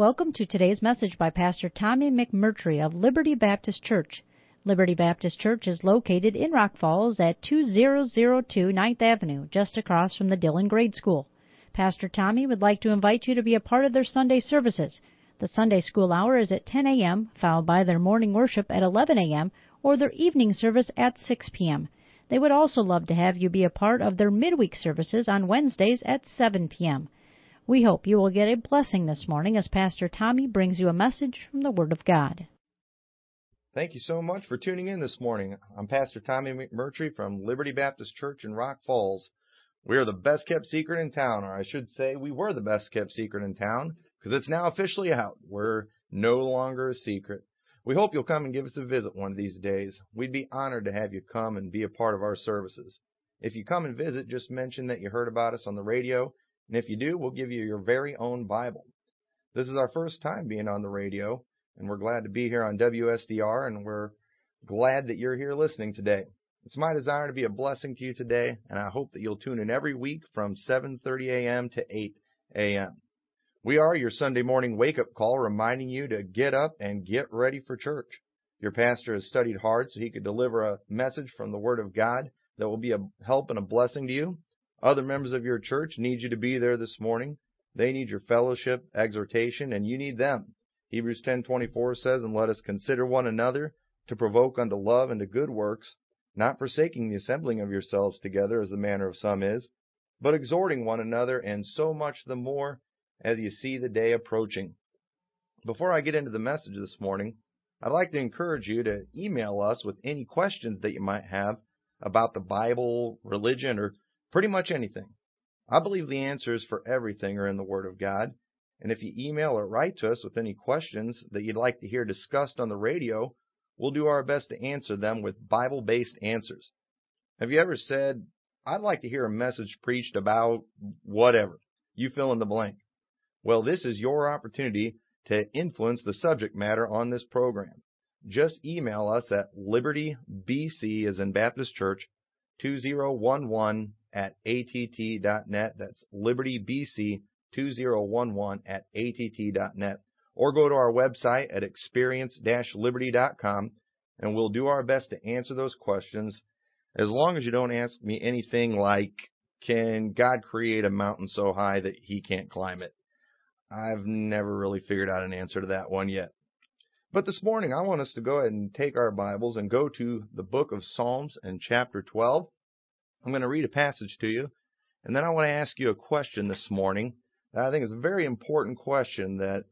Welcome to today's message by Pastor Tommy McMurtry of Liberty Baptist Church. Liberty Baptist Church is located in Rock Falls at 2002 9th Avenue, just across from the Dillon Grade School. Pastor Tommy would like to invite you to be a part of their Sunday services. The Sunday school hour is at 10 a.m., followed by their morning worship at 11 a.m., or their evening service at 6 p.m. They would also love to have you be a part of their midweek services on Wednesdays at 7 p.m. We hope you will get a blessing this morning as Pastor Tommy brings you a message from the Word of God. Thank you so much for tuning in this morning. I'm Pastor Tommy McMurtry from Liberty Baptist Church in Rock Falls. We are the best kept secret in town, or I should say, we were the best kept secret in town because it's now officially out. We're no longer a secret. We hope you'll come and give us a visit one of these days. We'd be honored to have you come and be a part of our services. If you come and visit, just mention that you heard about us on the radio, and if you do, we'll give you your very own Bible. This is our first time being on the radio, and we're glad to be here on WSDR, and we're glad that you're here listening today. It's my desire to be a blessing to you today, and I hope that you'll tune in every week from 7:30 a.m. to 8 a.m. We are your Sunday morning wake up call reminding you to get up and get ready for church. Your pastor has studied hard so he could deliver a message from the Word of God that will be a help and a blessing to you. Other members of your church need you to be there this morning. They need your fellowship, exhortation, and you need them. Hebrews 10:24 says, "And let us consider one another to provoke unto love and to good works, not forsaking the assembling of yourselves together as the manner of some is, but exhorting one another, and so much the more as you see the day approaching. Before I get into the message this morning, I'd like to encourage you to email us with any questions that you might have about the Bible, religion, or pretty much anything. I believe the answers for everything are in the Word of God, and if you email or write to us with any questions that you'd like to hear discussed on the radio, we'll do our best to answer them with Bible based answers. Have you ever said, I'd like to hear a message preached about whatever? You fill in the blank. Well, this is your opportunity to influence the subject matter on this program. Just email us at libertybc as in Baptist Church 2011 at att.net. That's libertybc 2011 at att.net. Or go to our website at experience-liberty.com and we'll do our best to answer those questions as long as you don't ask me anything like, can God create a mountain so high that he can't climb it? I've never really figured out an answer to that one yet. But this morning, I want us to go ahead and take our Bibles and go to the book of Psalms and chapter 12. I'm going to read a passage to you, and then I want to ask you a question this morning that I think is a very important question that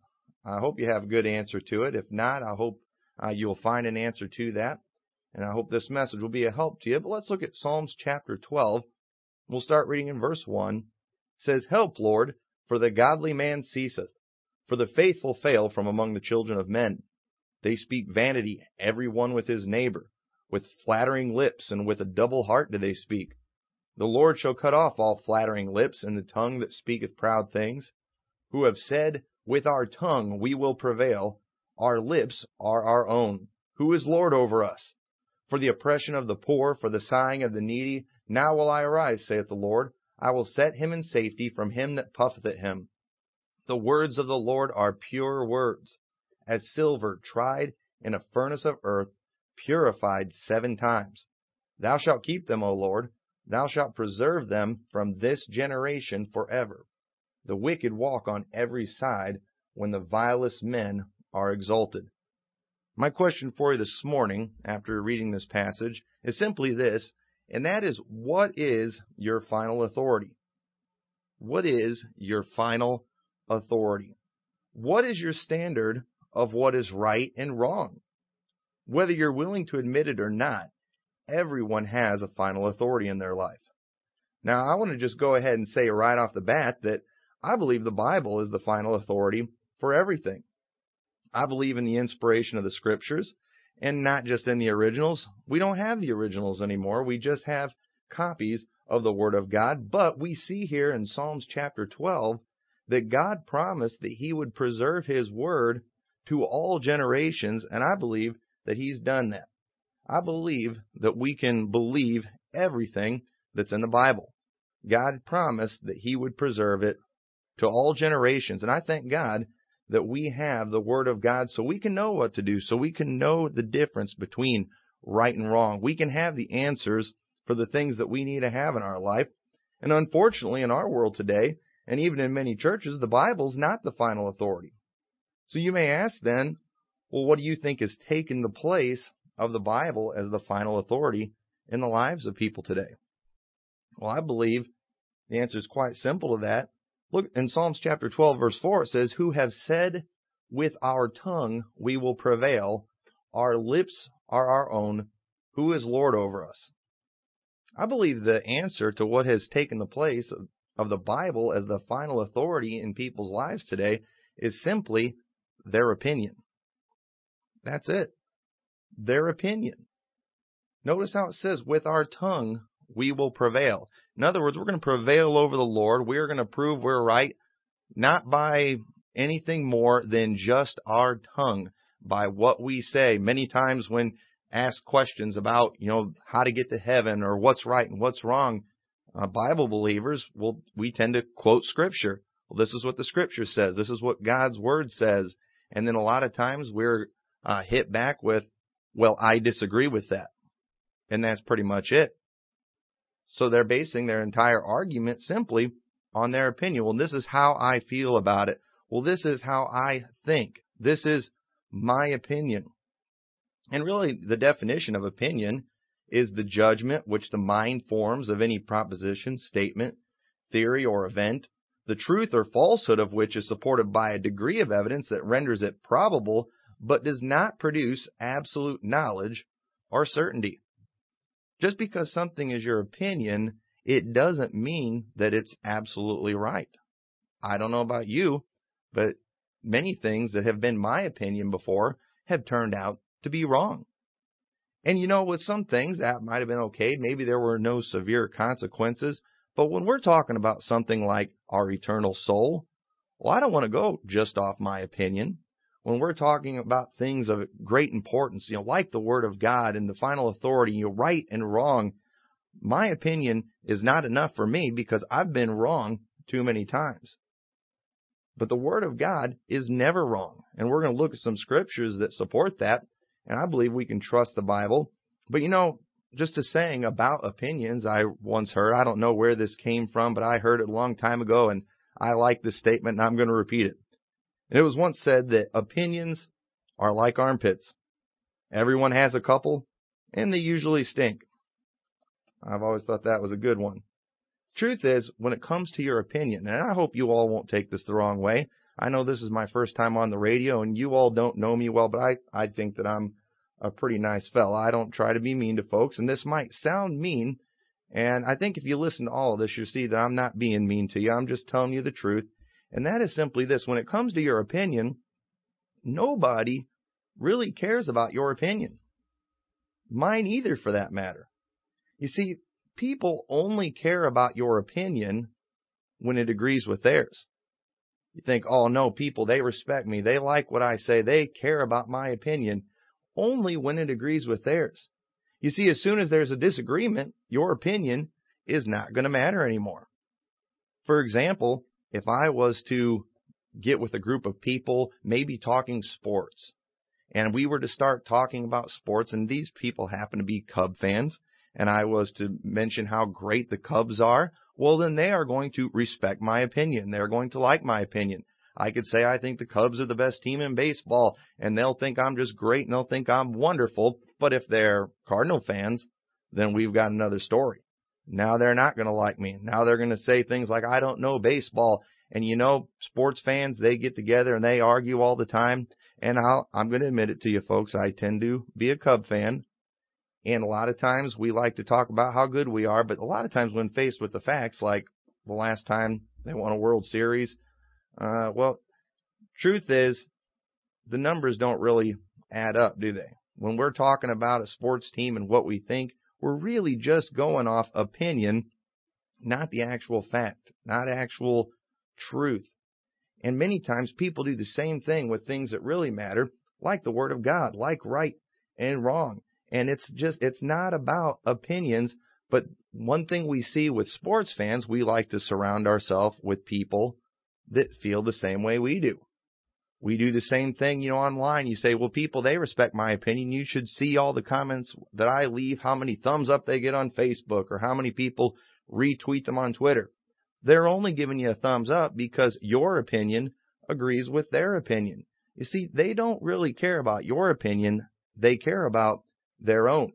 I hope you have a good answer to it. If not, I hope uh, you'll find an answer to that, and I hope this message will be a help to you. But let's look at Psalms chapter 12. We'll start reading in verse 1. It says, Help, Lord, for the godly man ceaseth, for the faithful fail from among the children of men. They speak vanity, every one with his neighbor. With flattering lips and with a double heart do they speak. The Lord shall cut off all flattering lips and the tongue that speaketh proud things. Who have said, With our tongue we will prevail, our lips are our own. Who is Lord over us? For the oppression of the poor, for the sighing of the needy, now will I arise, saith the Lord. I will set him in safety from him that puffeth at him. The words of the Lord are pure words, as silver tried in a furnace of earth, purified seven times. Thou shalt keep them, O Lord. Thou shalt preserve them from this generation forever. The wicked walk on every side when the vilest men are exalted. My question for you this morning, after reading this passage, is simply this and that is what is your final authority? What is your final authority? What is your standard of what is right and wrong? Whether you're willing to admit it or not, everyone has a final authority in their life. Now, I want to just go ahead and say right off the bat that I believe the Bible is the final authority for everything. I believe in the inspiration of the scriptures and not just in the originals. We don't have the originals anymore. We just have copies of the Word of God. But we see here in Psalms chapter 12 that God promised that He would preserve His Word to all generations, and I believe that He's done that. I believe that we can believe everything that's in the Bible. God promised that He would preserve it to all generations, and I thank God that we have the Word of God so we can know what to do, so we can know the difference between right and wrong. We can have the answers for the things that we need to have in our life. And unfortunately, in our world today, and even in many churches, the Bible's not the final authority. So you may ask then, well, what do you think has taken the place of the Bible as the final authority in the lives of people today? Well, I believe the answer is quite simple to that. Look in Psalms chapter 12 verse 4 it says, "Who have said with our tongue we will prevail, our lips are our own, who is Lord over us?" I believe the answer to what has taken the place of, of the Bible as the final authority in people's lives today is simply their opinion. That's it. Their opinion. Notice how it says, with our tongue we will prevail. In other words, we're going to prevail over the Lord. We're going to prove we're right, not by anything more than just our tongue, by what we say. Many times when asked questions about, you know, how to get to heaven or what's right and what's wrong, uh, Bible believers will, we tend to quote scripture. Well, this is what the scripture says. This is what God's word says. And then a lot of times we're uh, hit back with, well, I disagree with that. And that's pretty much it. So they're basing their entire argument simply on their opinion. Well, this is how I feel about it. Well, this is how I think. This is my opinion. And really, the definition of opinion is the judgment which the mind forms of any proposition, statement, theory, or event, the truth or falsehood of which is supported by a degree of evidence that renders it probable but does not produce absolute knowledge or certainty. Just because something is your opinion, it doesn't mean that it's absolutely right. I don't know about you, but many things that have been my opinion before have turned out to be wrong. And you know, with some things that might have been okay, maybe there were no severe consequences, but when we're talking about something like our eternal soul, well, I don't want to go just off my opinion when we're talking about things of great importance, you know, like the Word of God and the final authority, you know, right and wrong, my opinion is not enough for me because I've been wrong too many times. But the Word of God is never wrong. And we're going to look at some scriptures that support that. And I believe we can trust the Bible. But you know, just a saying about opinions I once heard, I don't know where this came from, but I heard it a long time ago and I like this statement and I'm going to repeat it. And it was once said that opinions are like armpits. Everyone has a couple, and they usually stink. I've always thought that was a good one. Truth is, when it comes to your opinion, and I hope you all won't take this the wrong way. I know this is my first time on the radio, and you all don't know me well, but I, I think that I'm a pretty nice fella. I don't try to be mean to folks, and this might sound mean, and I think if you listen to all of this, you'll see that I'm not being mean to you. I'm just telling you the truth. And that is simply this when it comes to your opinion, nobody really cares about your opinion. Mine either, for that matter. You see, people only care about your opinion when it agrees with theirs. You think, oh no, people, they respect me. They like what I say. They care about my opinion only when it agrees with theirs. You see, as soon as there's a disagreement, your opinion is not going to matter anymore. For example, if I was to get with a group of people, maybe talking sports, and we were to start talking about sports, and these people happen to be Cub fans, and I was to mention how great the Cubs are, well, then they are going to respect my opinion. They're going to like my opinion. I could say I think the Cubs are the best team in baseball, and they'll think I'm just great and they'll think I'm wonderful. But if they're Cardinal fans, then we've got another story. Now they're not going to like me. Now they're going to say things like, I don't know baseball. And you know, sports fans, they get together and they argue all the time. And I'll, I'm going to admit it to you folks. I tend to be a Cub fan. And a lot of times we like to talk about how good we are, but a lot of times when faced with the facts, like the last time they won a World Series, uh, well, truth is the numbers don't really add up, do they? When we're talking about a sports team and what we think, we're really just going off opinion, not the actual fact, not actual truth. And many times people do the same thing with things that really matter, like the Word of God, like right and wrong. And it's just, it's not about opinions, but one thing we see with sports fans, we like to surround ourselves with people that feel the same way we do. We do the same thing, you know, online. You say, well, people, they respect my opinion. You should see all the comments that I leave, how many thumbs up they get on Facebook, or how many people retweet them on Twitter. They're only giving you a thumbs up because your opinion agrees with their opinion. You see, they don't really care about your opinion. They care about their own.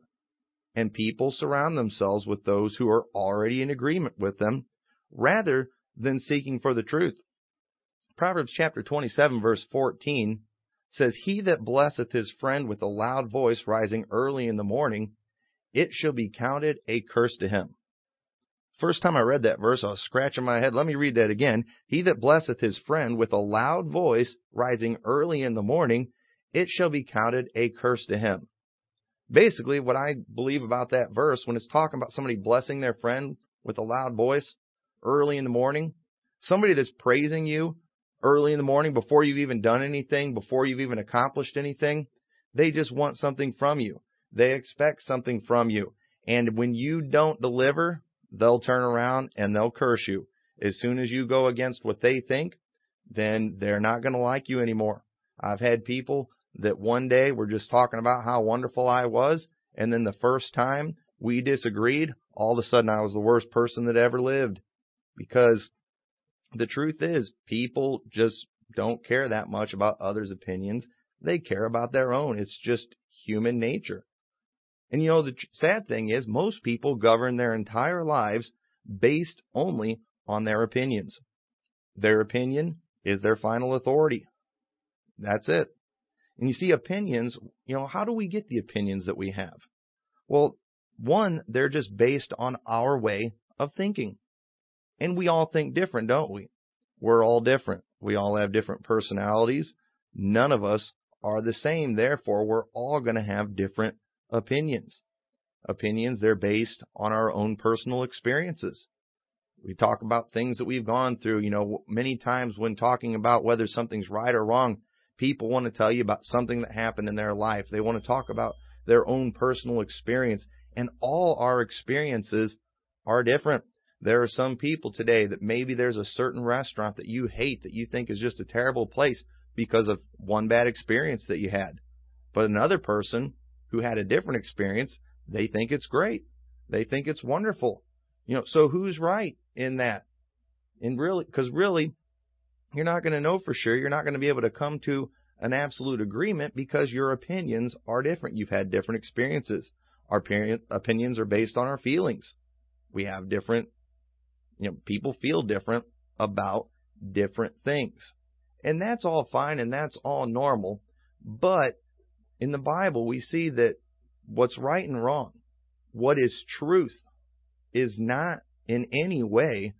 And people surround themselves with those who are already in agreement with them rather than seeking for the truth. Proverbs chapter 27 verse 14 says, He that blesseth his friend with a loud voice rising early in the morning, it shall be counted a curse to him. First time I read that verse, I was scratching my head. Let me read that again. He that blesseth his friend with a loud voice rising early in the morning, it shall be counted a curse to him. Basically, what I believe about that verse, when it's talking about somebody blessing their friend with a loud voice early in the morning, somebody that's praising you early in the morning before you've even done anything, before you've even accomplished anything. They just want something from you. They expect something from you. And when you don't deliver, they'll turn around and they'll curse you. As soon as you go against what they think, then they're not going to like you anymore. I've had people that one day were just talking about how wonderful I was, and then the first time we disagreed, all of a sudden I was the worst person that ever lived. Because the truth is, people just don't care that much about others' opinions. They care about their own. It's just human nature. And you know, the sad thing is, most people govern their entire lives based only on their opinions. Their opinion is their final authority. That's it. And you see, opinions, you know, how do we get the opinions that we have? Well, one, they're just based on our way of thinking. And we all think different, don't we? We're all different. We all have different personalities. None of us are the same. Therefore, we're all going to have different opinions. Opinions, they're based on our own personal experiences. We talk about things that we've gone through. You know, many times when talking about whether something's right or wrong, people want to tell you about something that happened in their life. They want to talk about their own personal experience. And all our experiences are different. There are some people today that maybe there's a certain restaurant that you hate that you think is just a terrible place because of one bad experience that you had. But another person who had a different experience, they think it's great. They think it's wonderful. You know, so who's right in that? And really, because really, you're not going to know for sure. You're not going to be able to come to an absolute agreement because your opinions are different. You've had different experiences. Our opinions are based on our feelings. We have different you know, people feel different about different things. And that's all fine and that's all normal. But in the Bible, we see that what's right and wrong, what is truth, is not in any way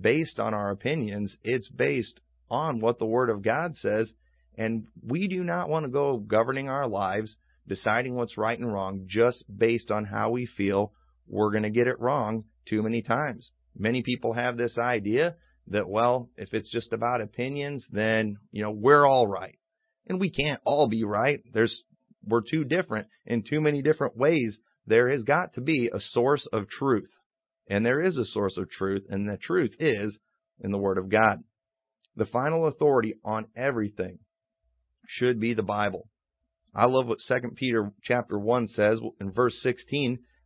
based on our opinions. It's based on what the Word of God says. And we do not want to go governing our lives, deciding what's right and wrong just based on how we feel we're going to get it wrong too many times. Many people have this idea that, well, if it's just about opinions, then, you know, we're all right. And we can't all be right. There's, we're too different in too many different ways. There has got to be a source of truth. And there is a source of truth, and the truth is in the Word of God. The final authority on everything should be the Bible. I love what 2 Peter chapter 1 says in verse 16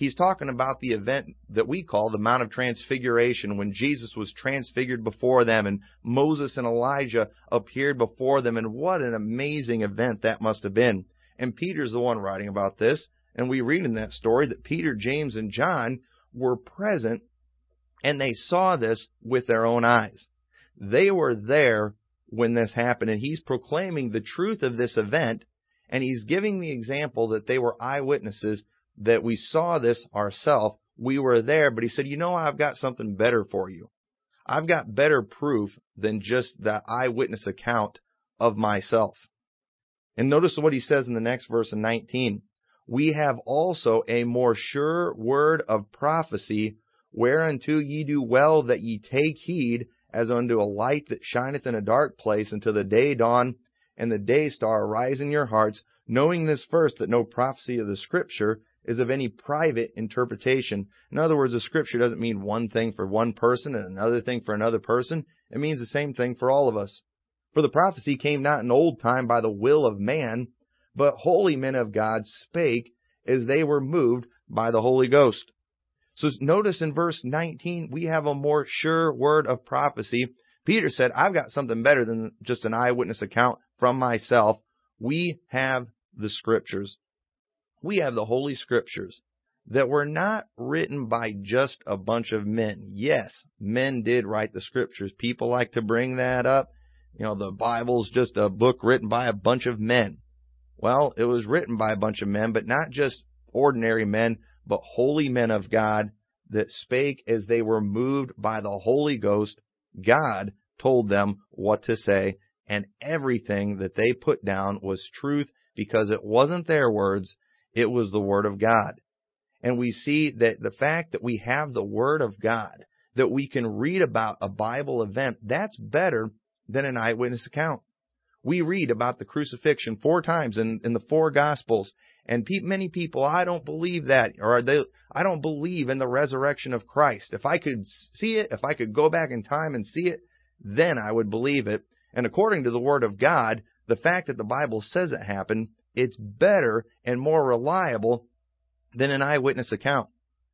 he's talking about the event that we call the Mount of Transfiguration when Jesus was transfigured before them and Moses and Elijah appeared before them. And what an amazing event that must have been. And Peter's the one writing about this. And we read in that story that Peter, James, and John were present and they saw this with their own eyes. They were there when this happened and he's proclaiming the truth of this event and he's giving the example that they were eyewitnesses that we saw this ourselves. We were there, but he said, you know, I've got something better for you. I've got better proof than just that eyewitness account of myself. And notice what he says in the next verse in 19. we have also a more sure word of prophecy, whereunto ye do well that ye take heed, as unto a light that shineth in a dark place until the day dawn and the day star arise in your hearts, knowing this first, that no prophecy of the Scripture is of any private interpretation. In other words, the Scripture doesn't mean one thing for one person and another thing for another person. It means the same thing for all of us. For the prophecy came not in old time by the will of man, but holy men of God spake as they were moved by the Holy Ghost. So notice in verse 19, we have a more sure word of prophecy. Peter said, I've got something better than just an eyewitness account from myself. We have the scriptures. We have the Holy Scriptures that were not written by just a bunch of men. Yes, men did write the scriptures. People like to bring that up. You know, the Bible's just a book written by a bunch of men. Well, it was written by a bunch of men, but not just ordinary men, but holy men of God that spake as they were moved by the Holy Ghost. God told them what to say, and everything that they put down was truth because it wasn't their words, it was the Word of God. And we see that the fact that we have the Word of God, that we can read about a Bible event, that's better than an eyewitness account. We read about the crucifixion four times in, in the four Gospels, and pe- many people, I don't believe that, or they, I don't believe in the resurrection of Christ. If I could see it, if I could go back in time and see it, then I would believe it. And according to the Word of God, the fact that the Bible says it happened, it's better and more reliable than an eyewitness account.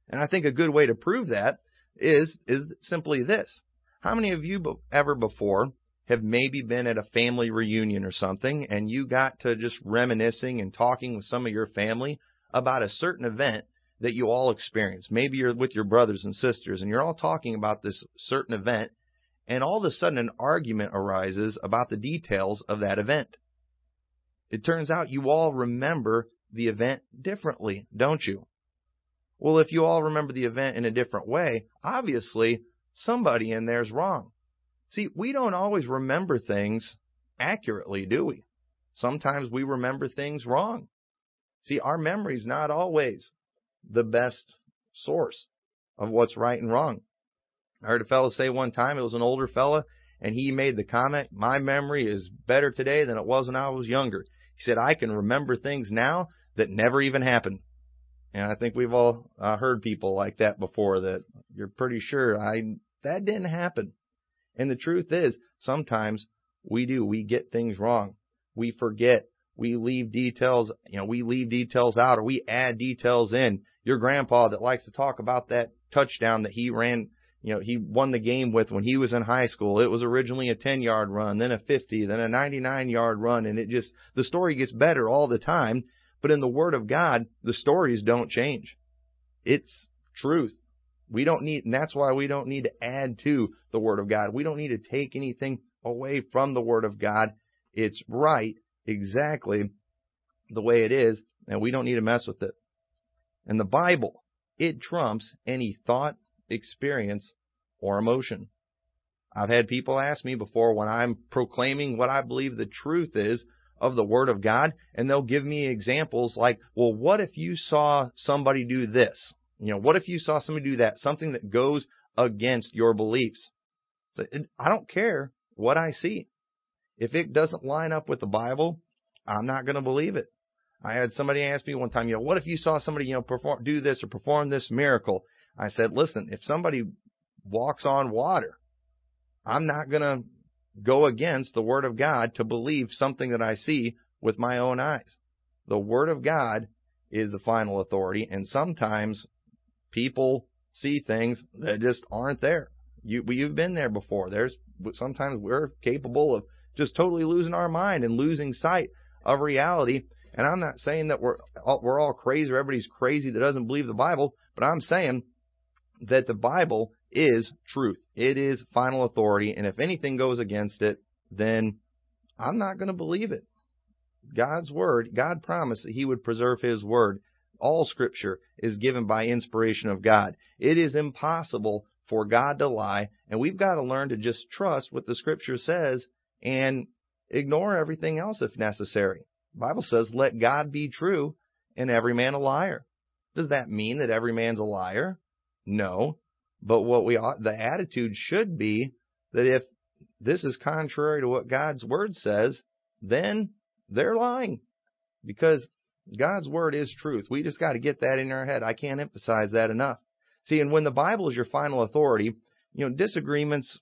And I think a good way to prove that is is simply this. How many of you ever before have maybe been at a family reunion or something and you got to just reminiscing and talking with some of your family about a certain event that you all experienced. Maybe you're with your brothers and sisters and you're all talking about this certain event and all of a sudden an argument arises about the details of that event. It turns out you all remember the event differently, don't you? Well, if you all remember the event in a different way, obviously somebody in there's wrong. See, we don't always remember things accurately, do we? Sometimes we remember things wrong. See, our memory's not always the best source of what's right and wrong. I heard a fellow say one time, it was an older fella, and he made the comment, my memory is better today than it was when I was younger. He said, I can remember things now that never even happened. And I think we've all uh, heard people like that before that you're pretty sure I that didn't happen. And the truth is, sometimes we do. We get things wrong. We forget. We leave details, you know, we leave details out or we add details in. Your grandpa that likes to talk about that touchdown that he ran you know, he won the game with when he was in high school. It was originally a 10 yard run, then a 50, then a 99 yard run, and it just, the story gets better all the time. But in the Word of God, the stories don't change. It's truth. We don't need, and that's why we don't need to add to the Word of God. We don't need to take anything away from the Word of God. It's right exactly the way it is, and we don't need to mess with it. And the Bible, it trumps any thought, experience, or emotion. I've had people ask me before when I'm proclaiming what I believe the truth is of the Word of God, and they'll give me examples like, well, what if you saw somebody do this? You know, what if you saw somebody do that? Something that goes against your beliefs. I don't care what I see. If it doesn't line up with the Bible, I'm not going to believe it. I had somebody ask me one time, you know, what if you saw somebody, you know, perform, do this or perform this miracle? I said, listen, if somebody walks on water, I'm not going to go against the Word of God to believe something that I see with my own eyes. The Word of God is the final authority, and sometimes people see things that just aren't there. You, you've been there before. There's sometimes we're capable of just totally losing our mind and losing sight of reality. And I'm not saying that we're all, we're all crazy or everybody's crazy that doesn't believe the Bible, but I'm saying that the Bible is truth. It is final authority. And if anything goes against it, then I'm not going to believe it. God's word, God promised that he would preserve his word. All scripture is given by inspiration of God. It is impossible for God to lie, and we've got to learn to just trust what the scripture says and ignore everything else if necessary. The Bible says, let God be true and every man a liar. Does that mean that every man's a liar? No. But what we ought, the attitude should be that if this is contrary to what God's word says, then they're lying. Because God's word is truth. We just got to get that in our head. I can't emphasize that enough. See, and when the Bible is your final authority, you know, disagreements,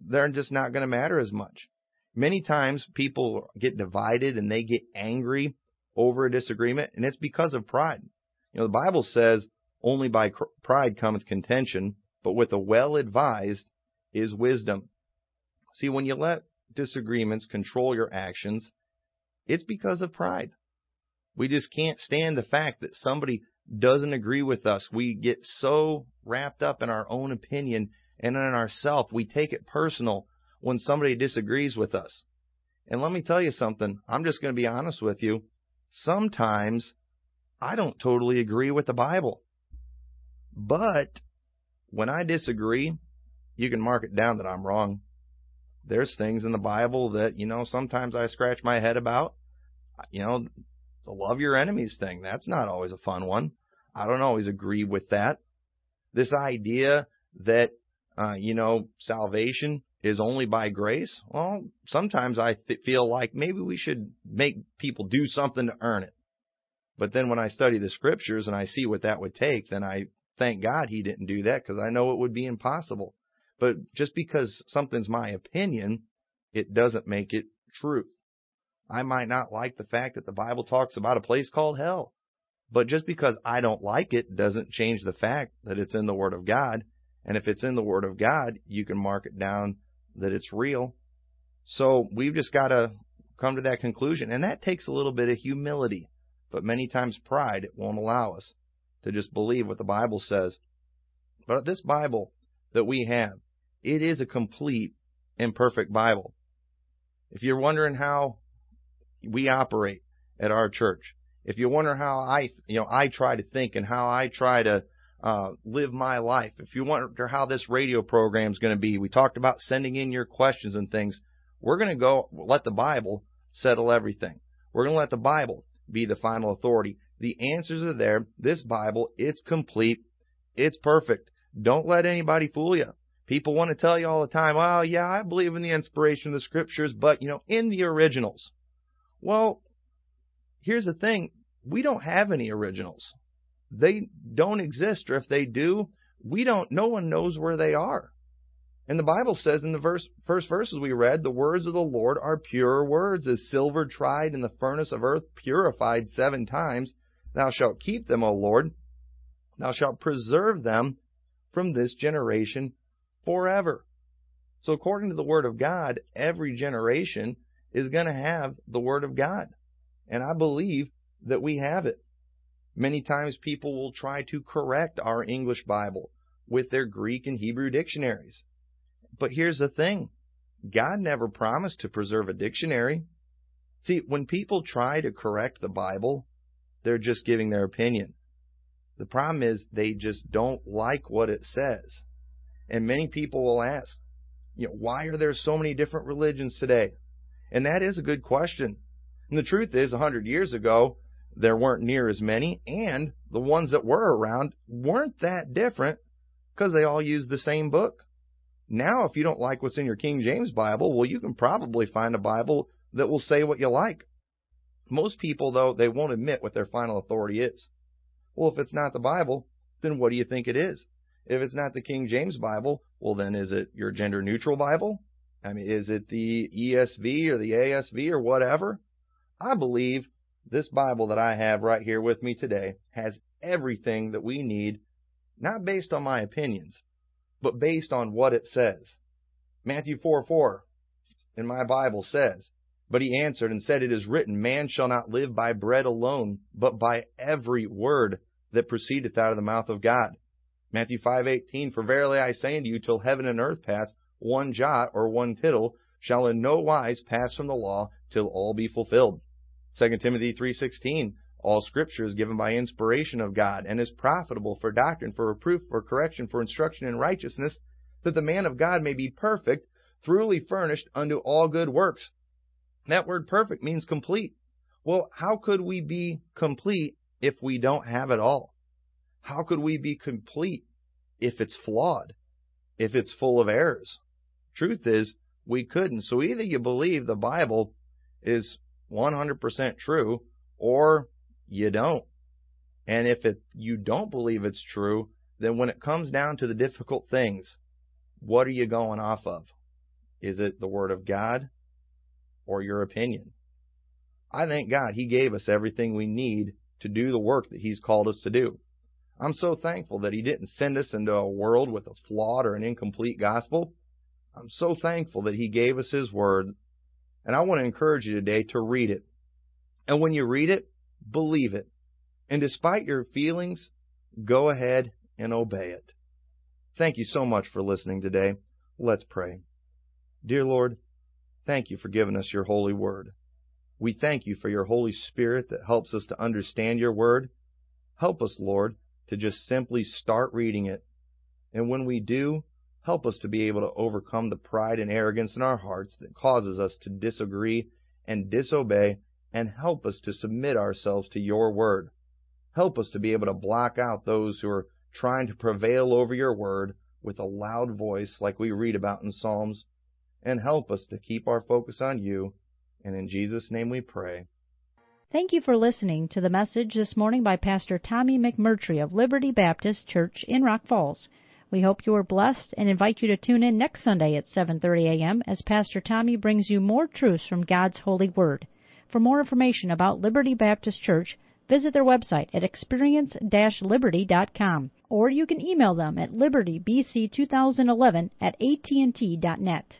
they're just not going to matter as much. Many times people get divided and they get angry over a disagreement, and it's because of pride. You know, the Bible says, only by pride cometh contention, but with a well advised is wisdom. See, when you let disagreements control your actions, it's because of pride. We just can't stand the fact that somebody doesn't agree with us. We get so wrapped up in our own opinion and in ourself, we take it personal when somebody disagrees with us. And let me tell you something. I'm just going to be honest with you. Sometimes I don't totally agree with the Bible. But when I disagree, you can mark it down that I'm wrong. There's things in the Bible that, you know, sometimes I scratch my head about. You know, the love your enemies thing, that's not always a fun one. I don't always agree with that. This idea that, uh, you know, salvation is only by grace. Well, sometimes I th- feel like maybe we should make people do something to earn it. But then when I study the scriptures and I see what that would take, then I thank God he didn't do that because I know it would be impossible. But just because something's my opinion, it doesn't make it truth. I might not like the fact that the Bible talks about a place called hell. But just because I don't like it doesn't change the fact that it's in the Word of God. And if it's in the Word of God, you can mark it down that it's real. So we've just got to come to that conclusion. And that takes a little bit of humility. But many times pride won't allow us to just believe what the Bible says. But this Bible that we have, it is a complete and perfect Bible. If you're wondering how we operate at our church, if you wonder how I, you know, I try to think and how I try to uh, live my life, if you wonder how this radio program is going to be, we talked about sending in your questions and things. We're going to go let the Bible settle everything. We're going to let the Bible be the final authority. The answers are there. This Bible, it's complete. It's perfect. Don't let anybody fool you. People want to tell you all the time, oh, yeah, I believe in the inspiration of the scriptures, but, you know, in the originals. Well, here's the thing. We don't have any originals. They don't exist, or if they do, we don't, no one knows where they are. And the Bible says in the verse, first verses we read, the words of the Lord are pure words, as silver tried in the furnace of earth, purified seven times. Thou shalt keep them, O Lord. Thou shalt preserve them from this generation forever. So according to the Word of God, every generation is going to have the Word of God. And I believe that we have it. Many times people will try to correct our English Bible with their Greek and Hebrew dictionaries. But here's the thing. God never promised to preserve a dictionary. See, when people try to correct the Bible, they're just giving their opinion. The problem is they just don't like what it says. And many people will ask, you know, why are there so many different religions today? And that is a good question. And the truth is, a hundred years ago, there weren't near as many, and the ones that were around weren't that different because they all used the same book. Now, if you don't like what's in your King James Bible, well, you can probably find a Bible that will say what you like. Most people, though, they won't admit what their final authority is. Well, if it's not the Bible, then what do you think it is? If it's not the King James Bible, well, then is it your gender neutral Bible? I mean, is it the ESV or the ASV or whatever? I believe this Bible that I have right here with me today has everything that we need, not based on my opinions, but based on what it says. Matthew 4 4 in my Bible says, but he answered and said, It is written, Man shall not live by bread alone, but by every word that proceedeth out of the mouth of God. Matthew 5:18 For verily I say unto you till heaven and earth pass one jot or one tittle shall in no wise pass from the law till all be fulfilled. 2 Timothy 3:16 All scripture is given by inspiration of God and is profitable for doctrine for reproof for correction for instruction in righteousness that the man of God may be perfect thoroughly furnished unto all good works. That word perfect means complete. Well, how could we be complete if we don't have it all? How could we be complete if it's flawed, if it's full of errors? Truth is, we couldn't. So either you believe the Bible is 100% true or you don't. And if it, you don't believe it's true, then when it comes down to the difficult things, what are you going off of? Is it the Word of God or your opinion? I thank God He gave us everything we need to do the work that He's called us to do. I'm so thankful that He didn't send us into a world with a flawed or an incomplete gospel. I'm so thankful that He gave us His Word. And I want to encourage you today to read it. And when you read it, believe it. And despite your feelings, go ahead and obey it. Thank you so much for listening today. Let's pray. Dear Lord, thank you for giving us your holy word. We thank you for your Holy Spirit that helps us to understand your word. Help us, Lord, to just simply start reading it. And when we do, help us to be able to overcome the pride and arrogance in our hearts that causes us to disagree and disobey, and help us to submit ourselves to your word. Help us to be able to block out those who are trying to prevail over your word with a loud voice like we read about in Psalms, and help us to keep our focus on you. And in Jesus' name we pray. Thank you for listening to the message this morning by Pastor Tommy McMurtry of Liberty Baptist Church in Rock Falls. We hope you are blessed and invite you to tune in next Sunday at 7:30 a.m. as Pastor Tommy brings you more truths from God's holy word. For more information about Liberty Baptist Church, visit their website at experience-liberty.com or you can email them at libertybc2011 at att.net.